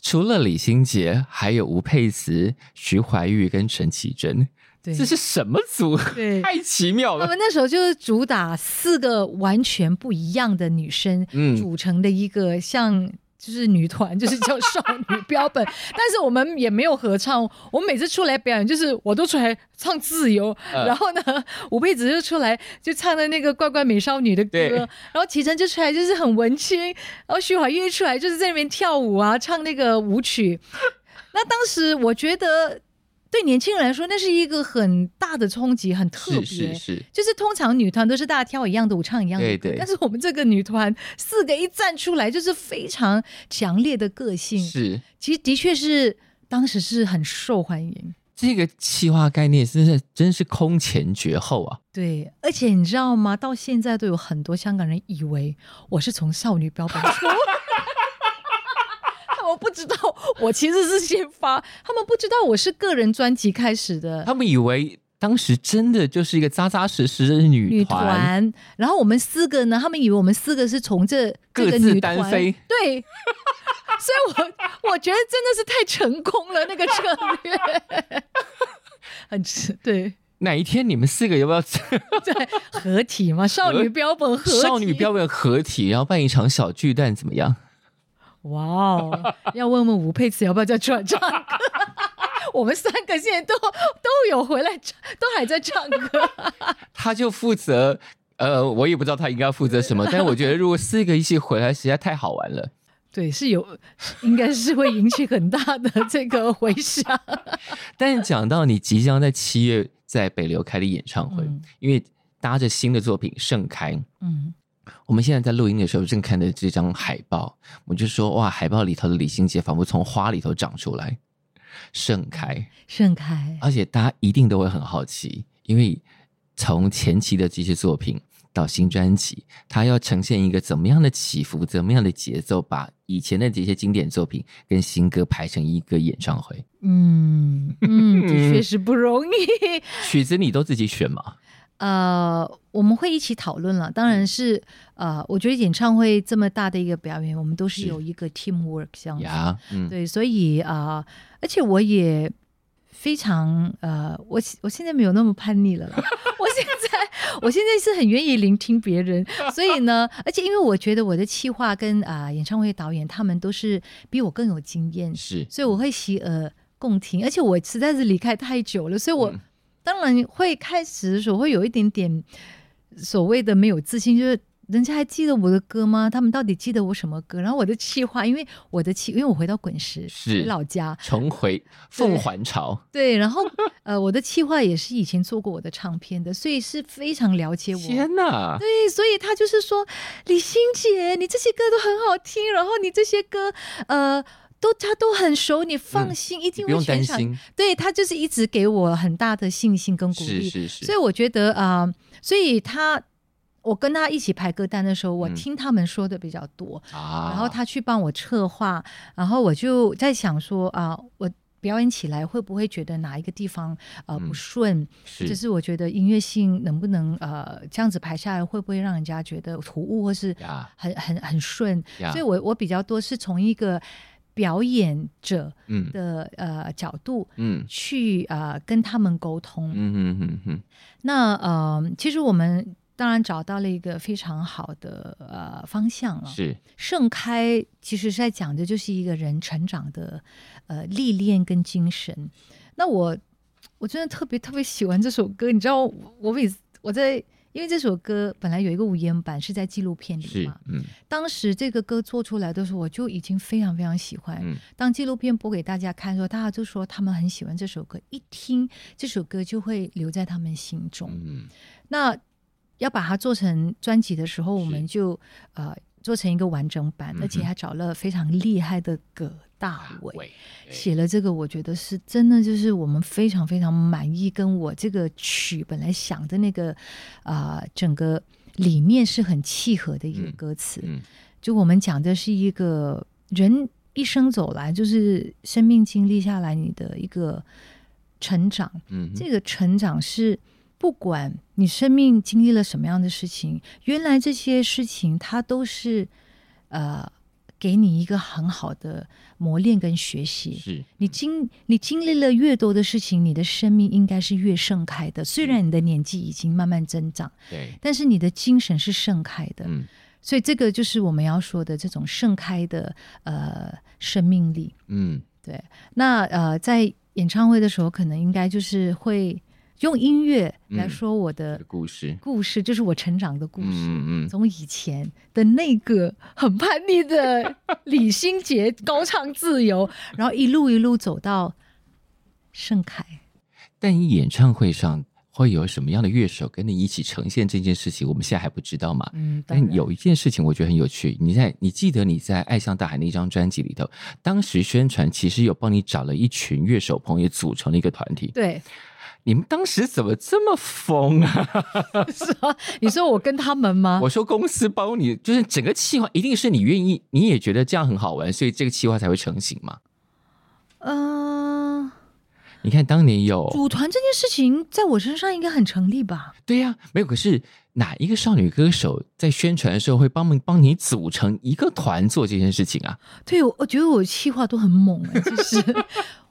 除了李心洁，还有吴佩慈、徐怀钰跟陈绮贞。这是什么组太奇妙了。我们那时候就是主打四个完全不一样的女生组成的一个像就是女团，就是叫少女标本。但是我们也没有合唱，我们每次出来表演就是我都出来唱自由，然后呢，吴佩子就出来就唱的那个怪怪美少女的歌，然后齐晨就出来就是很文青，然后徐怀钰出来就是在那边跳舞啊，唱那个舞曲。那当时我觉得。对年轻人来说，那是一个很大的冲击，很特别。是是是，就是通常女团都是大家跳一样的舞，唱一样的歌。对对。但是我们这个女团四个一站出来，就是非常强烈的个性。是，其实的确是当时是很受欢迎。这个企划概念真是真是空前绝后啊！对，而且你知道吗？到现在都有很多香港人以为我是从少女标本出。我不知道，我其实是先发，他们不知道我是个人专辑开始的。他们以为当时真的就是一个扎扎实实的女团，然后我们四个呢，他们以为我们四个是从这各自单飞。对，所以我我觉得真的是太成功了，那个策略 很对。哪一天你们四个要不要在 合体吗？少女标本合体，少女标本合体，然后办一场小巨蛋，怎么样？哇哦！要问问吴佩慈要不要再出来唱歌？我们三个现在都都有回来唱，都还在唱歌。他就负责，呃，我也不知道他应该要负责什么，但我觉得如果四个一起回来，实在太好玩了。对，是有，应该是会引起很大的这个回响。但是讲到你即将在七月在北流开的演唱会，嗯、因为搭着新的作品《盛开》，嗯。我们现在在录音的时候正看着这张海报，我就说哇，海报里头的李心洁仿佛从花里头长出来，盛开，盛开。而且大家一定都会很好奇，因为从前期的这些作品到新专辑，它要呈现一个怎么样的起伏，怎么样的节奏，把以前的这些经典作品跟新歌排成一个演唱会。嗯嗯，的 确是不容易。曲子你都自己选吗？呃，我们会一起讨论了。当然是，呃，我觉得演唱会这么大的一个表演，我们都是有一个 teamwork 这样子。Yeah, 嗯、对，所以啊、呃，而且我也非常呃，我我现在没有那么叛逆了啦。我现在我现在是很愿意聆听别人，所以呢，而且因为我觉得我的企划跟啊、呃、演唱会导演他们都是比我更有经验，是，所以我会洗耳恭听。而且我实在是离开太久了，所以我。嗯当然会开始的时候会有一点点所谓的没有自信，就是人家还记得我的歌吗？他们到底记得我什么歌？然后我的气话，因为我的气，因为我回到滚石是老家，重回凤凰巢。对，然后呃，我的气话也是以前做过我的唱片的，所以是非常了解我。天哪！对，所以他就是说，李心姐，你这些歌都很好听，然后你这些歌呃，都他都很熟，你放心，嗯、一定会全场。对，他就是一直给我很大的信心跟鼓励。是是是。所以我觉得啊、呃，所以他。我跟他一起排歌单的时候，我听他们说的比较多，嗯啊、然后他去帮我策划，然后我就在想说啊，我表演起来会不会觉得哪一个地方呃不顺？嗯、是就是我觉得音乐性能不能呃这样子排下来，会不会让人家觉得突兀或是很很很顺？所以我我比较多是从一个表演者的、嗯、呃角度嗯去呃跟他们沟通嗯嗯嗯嗯。那呃其实我们。当然找到了一个非常好的呃方向了。是盛开，其实是在讲的就是一个人成长的呃历练跟精神。那我我真的特别特别喜欢这首歌，你知道，我每次我在因为这首歌本来有一个无言版是在纪录片里嘛，嗯，当时这个歌做出来的时候，我就已经非常非常喜欢。嗯，当纪录片播给大家看的时候，大家就说他们很喜欢这首歌，一听这首歌就会留在他们心中。嗯，那。要把它做成专辑的时候，我们就呃做成一个完整版，而且还找了非常厉害的葛大为写了这个，我觉得是真的，就是我们非常非常满意，跟我这个曲本来想的那个啊、呃、整个理念是很契合的一个歌词。就我们讲的是一个人一生走来，就是生命经历下来你的一个成长。嗯，这个成长是。不管你生命经历了什么样的事情，原来这些事情它都是，呃，给你一个很好的磨练跟学习。是你经你经历了越多的事情，你的生命应该是越盛开的。虽然你的年纪已经慢慢增长，对，但是你的精神是盛开的。嗯，所以这个就是我们要说的这种盛开的呃生命力。嗯，对。那呃，在演唱会的时候，可能应该就是会。用音乐来说我的故事，故事就是我成长的故事。嗯嗯，从以前的那个很叛逆的李心洁高唱自由，然后一路一路走到盛凯。但你演唱会上会有什么样的乐手跟你一起呈现这件事情？我们现在还不知道嘛。嗯，但有一件事情我觉得很有趣。你在你记得你在《爱像大海》那张专辑里头，当时宣传其实有帮你找了一群乐手朋友组成了一个团体。对。你们当时怎么这么疯啊？是啊，你说我跟他们吗？我说公司包你，就是整个企划一定是你愿意，你也觉得这样很好玩，所以这个企划才会成型嘛。嗯、呃，你看当年有组团这件事情，在我身上应该很成立吧？对呀、啊，没有。可是哪一个少女歌手在宣传的时候会帮忙帮你组成一个团做这件事情啊？对，我我觉得我企划都很猛啊，就是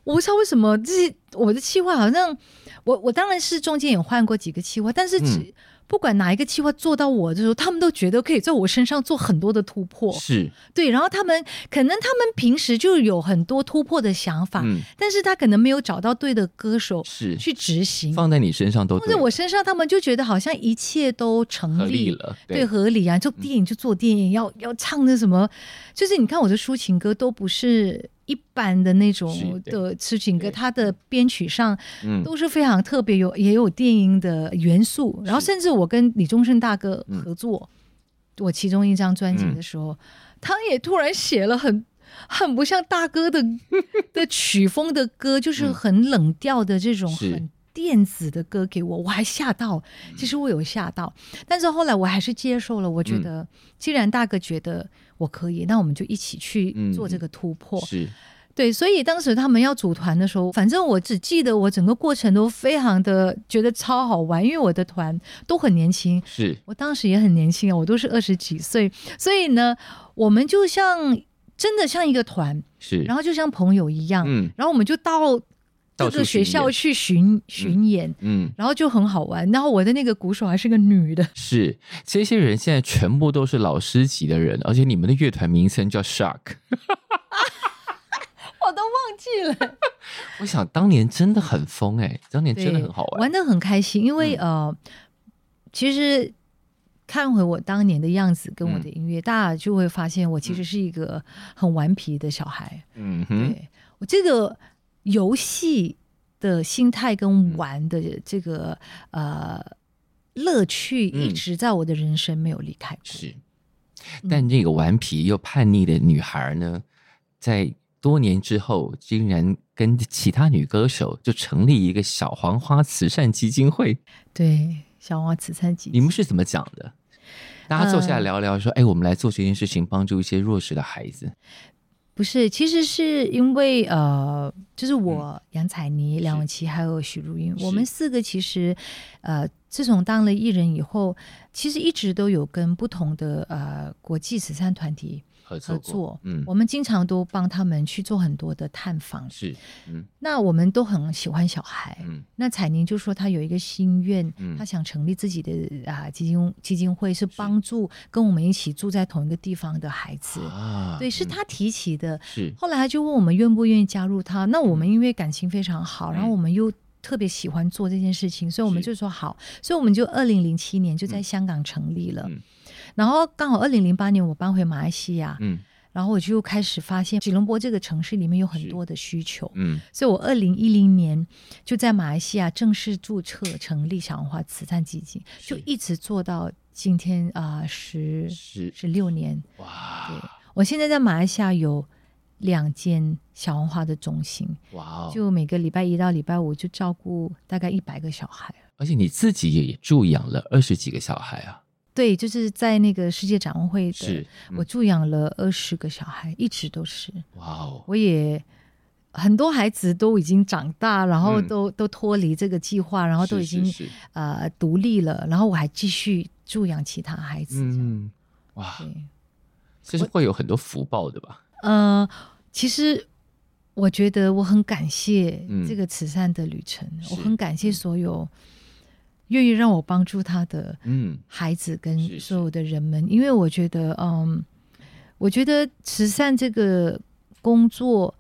我不知道为什么这些我的企划好像。我我当然是中间有换过几个企划，但是只不管哪一个企划做到我的时候，他们都觉得可以在我身上做很多的突破。是对，然后他们可能他们平时就有很多突破的想法，嗯，但是他可能没有找到对的歌手是去执行，放在你身上都放在我身上，他们就觉得好像一切都成立了，对，对，合理啊！就电影就做电影，嗯、要要唱的什么，就是你看我的抒情歌都不是。一般的那种的痴情歌，它的编曲上都是非常特别，有也有电音的元素。然后甚至我跟李宗盛大哥合作，我其中一张专辑的时候，他也突然写了很很不像大哥的 的曲风的歌，就是很冷调的这种很电子的歌给我，我还吓到。其实我有吓到，但是后来我还是接受了。我觉得既然大哥觉得。我可以，那我们就一起去做这个突破。嗯、是，对，所以当时他们要组团的时候，反正我只记得我整个过程都非常的觉得超好玩，因为我的团都很年轻，是。我当时也很年轻啊，我都是二十几岁，所以呢，我们就像真的像一个团，是，然后就像朋友一样，嗯，然后我们就到。这个学校去巡巡演，嗯，嗯，然后就很好玩。然后我的那个鼓手还是个女的，是这些人现在全部都是老师级的人，而且你们的乐团名称叫 Shark，我都忘记了。我想当年真的很疯哎、欸，当年真的很好玩，玩的很开心。因为、嗯、呃，其实看回我当年的样子跟我的音乐，嗯、大家就会发现我其实是一个很顽皮的小孩。嗯哼，对我这个游戏的心态跟玩的这个、嗯、呃乐趣，一直在我的人生没有离开过。是，但这个顽皮又叛逆的女孩呢，在多年之后，竟然跟其他女歌手就成立一个小黄花慈善基金会。对，小黄花慈善基金，你们是怎么讲的？大家坐下来聊聊，说：“哎、呃，我们来做这件事情，帮助一些弱势的孩子。”不是，其实是因为呃，就是我杨采妮、梁咏琪还有许茹芸，我们四个其实呃，自从当了艺人以后，其实一直都有跟不同的呃国际慈善团体。合作，嗯，我们经常都帮他们去做很多的探访，是，嗯，那我们都很喜欢小孩，嗯，那彩宁就说她有一个心愿，嗯，她想成立自己的啊基金基金会，是帮助跟我们一起住在同一个地方的孩子，啊，对，是她提起的，是，后来他就问我们愿不愿意加入他，那我们因为感情非常好，然后我们又特别喜欢做这件事情，所以我们就说好，所以我们就二零零七年就在香港成立了。然后刚好二零零八年我搬回马来西亚，嗯，然后我就开始发现吉隆坡这个城市里面有很多的需求，嗯，所以我二零一零年就在马来西亚正式注册成立小红花慈善基金，就一直做到今天啊、呃、十。十六年，哇！对，我现在在马来西亚有两间小红花的中心，哇、哦！就每个礼拜一到礼拜五就照顾大概一百个小孩，而且你自己也助养了二十几个小孩啊。对，就是在那个世界展望会的，嗯、我助养了二十个小孩，一直都是。哇哦！我也很多孩子都已经长大，然后都、嗯、都脱离这个计划，然后都已经是是是呃独立了，然后我还继续助养其他孩子。嗯，哇，这是会有很多福报的吧？呃，其实我觉得我很感谢这个慈善的旅程，嗯、我很感谢所有。愿意让我帮助他的孩子跟所有的人们，嗯、因为我觉得，嗯，我觉得慈善这个工作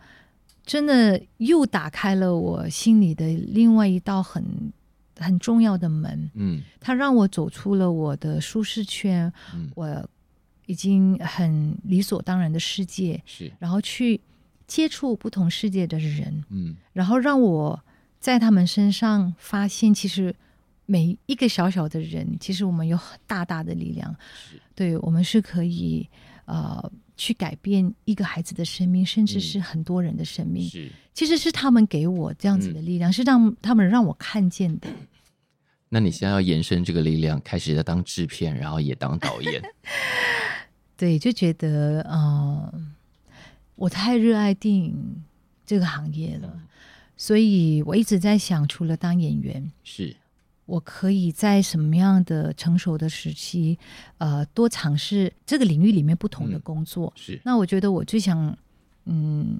真的又打开了我心里的另外一道很很重要的门。嗯，它让我走出了我的舒适圈，嗯、我已经很理所当然的世界，是，然后去接触不同世界的人，嗯，然后让我在他们身上发现，其实。每一个小小的人，其实我们有很大大的力量，是对我们是可以呃去改变一个孩子的生命，甚至是很多人的生命。嗯、是，其实是他们给我这样子的力量，嗯、是让他们让我看见的。那你现在要延伸这个力量，开始要当制片，然后也当导演。对，就觉得嗯、呃，我太热爱电影这个行业了，嗯、所以我一直在想，除了当演员是。我可以在什么样的成熟的时期，呃，多尝试这个领域里面不同的工作。嗯、是，那我觉得我最想，嗯，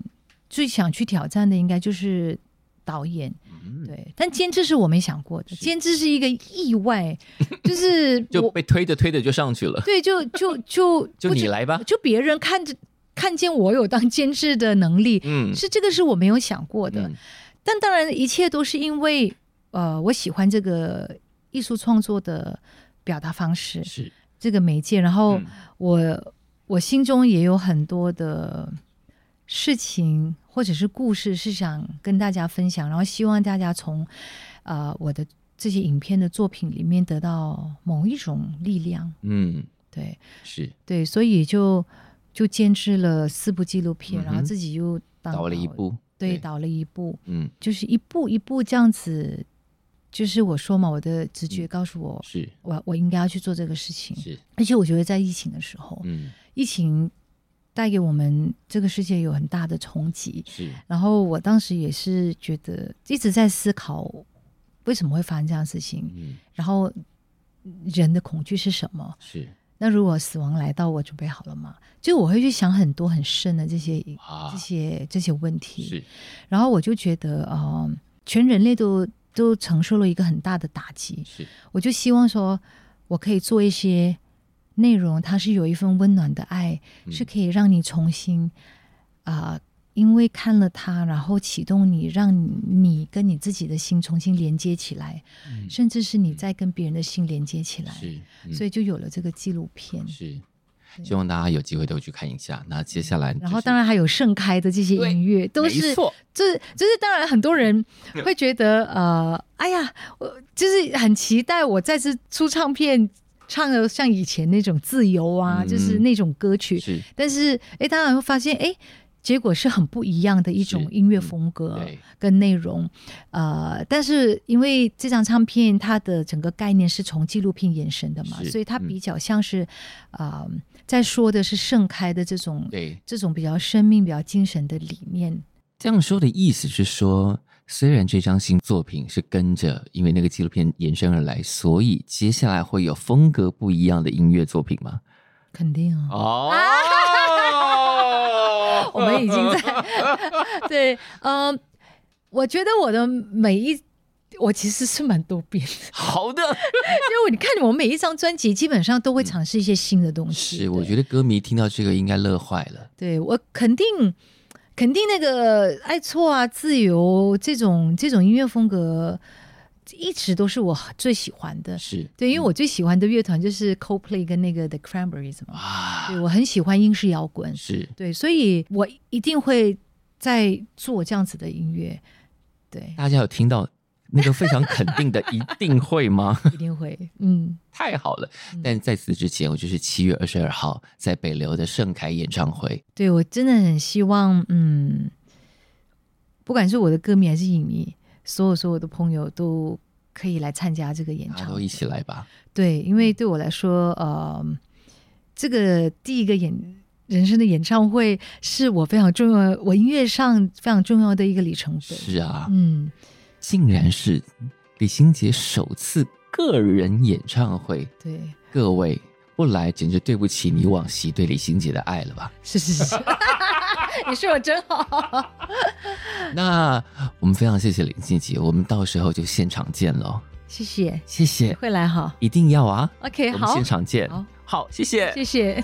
最想去挑战的应该就是导演。嗯、对，但监制是我没想过的，监制是一个意外，就是就被推着推着就上去了。对，就就就 就你来吧，就别人看着看见我有当监制的能力，嗯，是这个是我没有想过的。嗯、但当然，一切都是因为。呃，我喜欢这个艺术创作的表达方式，是。这个媒介。然后我、嗯、我心中也有很多的事情或者是故事是想跟大家分享，然后希望大家从呃我的这些影片的作品里面得到某一种力量。嗯，对，是。对，所以就就坚持了四部纪录片，嗯、然后自己又导，了一部，对，对。导了一部，嗯，就是一步一步这样子。就是我说嘛，我的直觉告诉我，是我我应该要去做这个事情。是，而且我觉得在疫情的时候，嗯，疫情带给我们这个世界有很大的冲击。是，然后我当时也是觉得一直在思考为什么会发生这样的事情。嗯，然后人的恐惧是什么？是，那如果死亡来到，我准备好了吗？就我会去想很多很深的这些这些这些问题。是，然后我就觉得，呃，全人类都。都承受了一个很大的打击，是，我就希望说，我可以做一些内容，它是有一份温暖的爱，嗯、是可以让你重新啊、呃、因为看了它，然后启动你，让你跟你自己的心重新连接起来，嗯、甚至是你在跟别人的心连接起来，是，嗯、所以就有了这个纪录片。是，希望大家有机会都去看一下。那接下来，然后当然还有盛开的这些音乐，都是，错，就是就是当然很多人 会觉得，呃，哎呀，我就是很期待我再次出唱片，唱的像以前那种自由啊，嗯、就是那种歌曲。是，但是哎，当然会发现，哎。结果是很不一样的一种音乐风格跟内容，呃，但是因为这张唱片它的整个概念是从纪录片延伸的嘛，所以它比较像是啊、呃，在说的是盛开的这种对这种比较生命、比较精神的理念。这样说的意思是说，虽然这张新作品是跟着因为那个纪录片延伸而来，所以接下来会有风格不一样的音乐作品吗？肯定啊！哦。我们已经在 对，嗯、呃，我觉得我的每一，我其实是蛮多变的。好的，因为你看，我每一张专辑基本上都会尝试一些新的东西。是，我觉得歌迷听到这个应该乐坏了。对，我肯定，肯定那个爱错啊、自由这种这种音乐风格。一直都是我最喜欢的，是对，因为我最喜欢的乐团就是 Coldplay 跟那个 The Cranberries 嘛，啊，对，我很喜欢英式摇滚，是对，所以我一定会在做这样子的音乐。对，大家有听到那个非常肯定的，一定会吗？一定会，嗯，太好了。但在此之前，我就是七月二十二号在北流的盛开演唱会。对，我真的很希望，嗯，不管是我的歌迷还是影迷。所有所有的朋友都可以来参加这个演唱会，都一起来吧。对，因为对我来说，呃，这个第一个演人生的演唱会是我非常重要，我音乐上非常重要的一个里程碑。是啊，嗯，竟然是李心洁首次个人演唱会。对，各位不来，简直对不起你往昔对李心洁的爱了吧？是是是。你说我真好。那我们非常谢谢林心洁，我们到时候就现场见喽。谢谢，谢谢，会来哈，一定要啊。OK，好，现场见。好，好，谢谢，谢谢。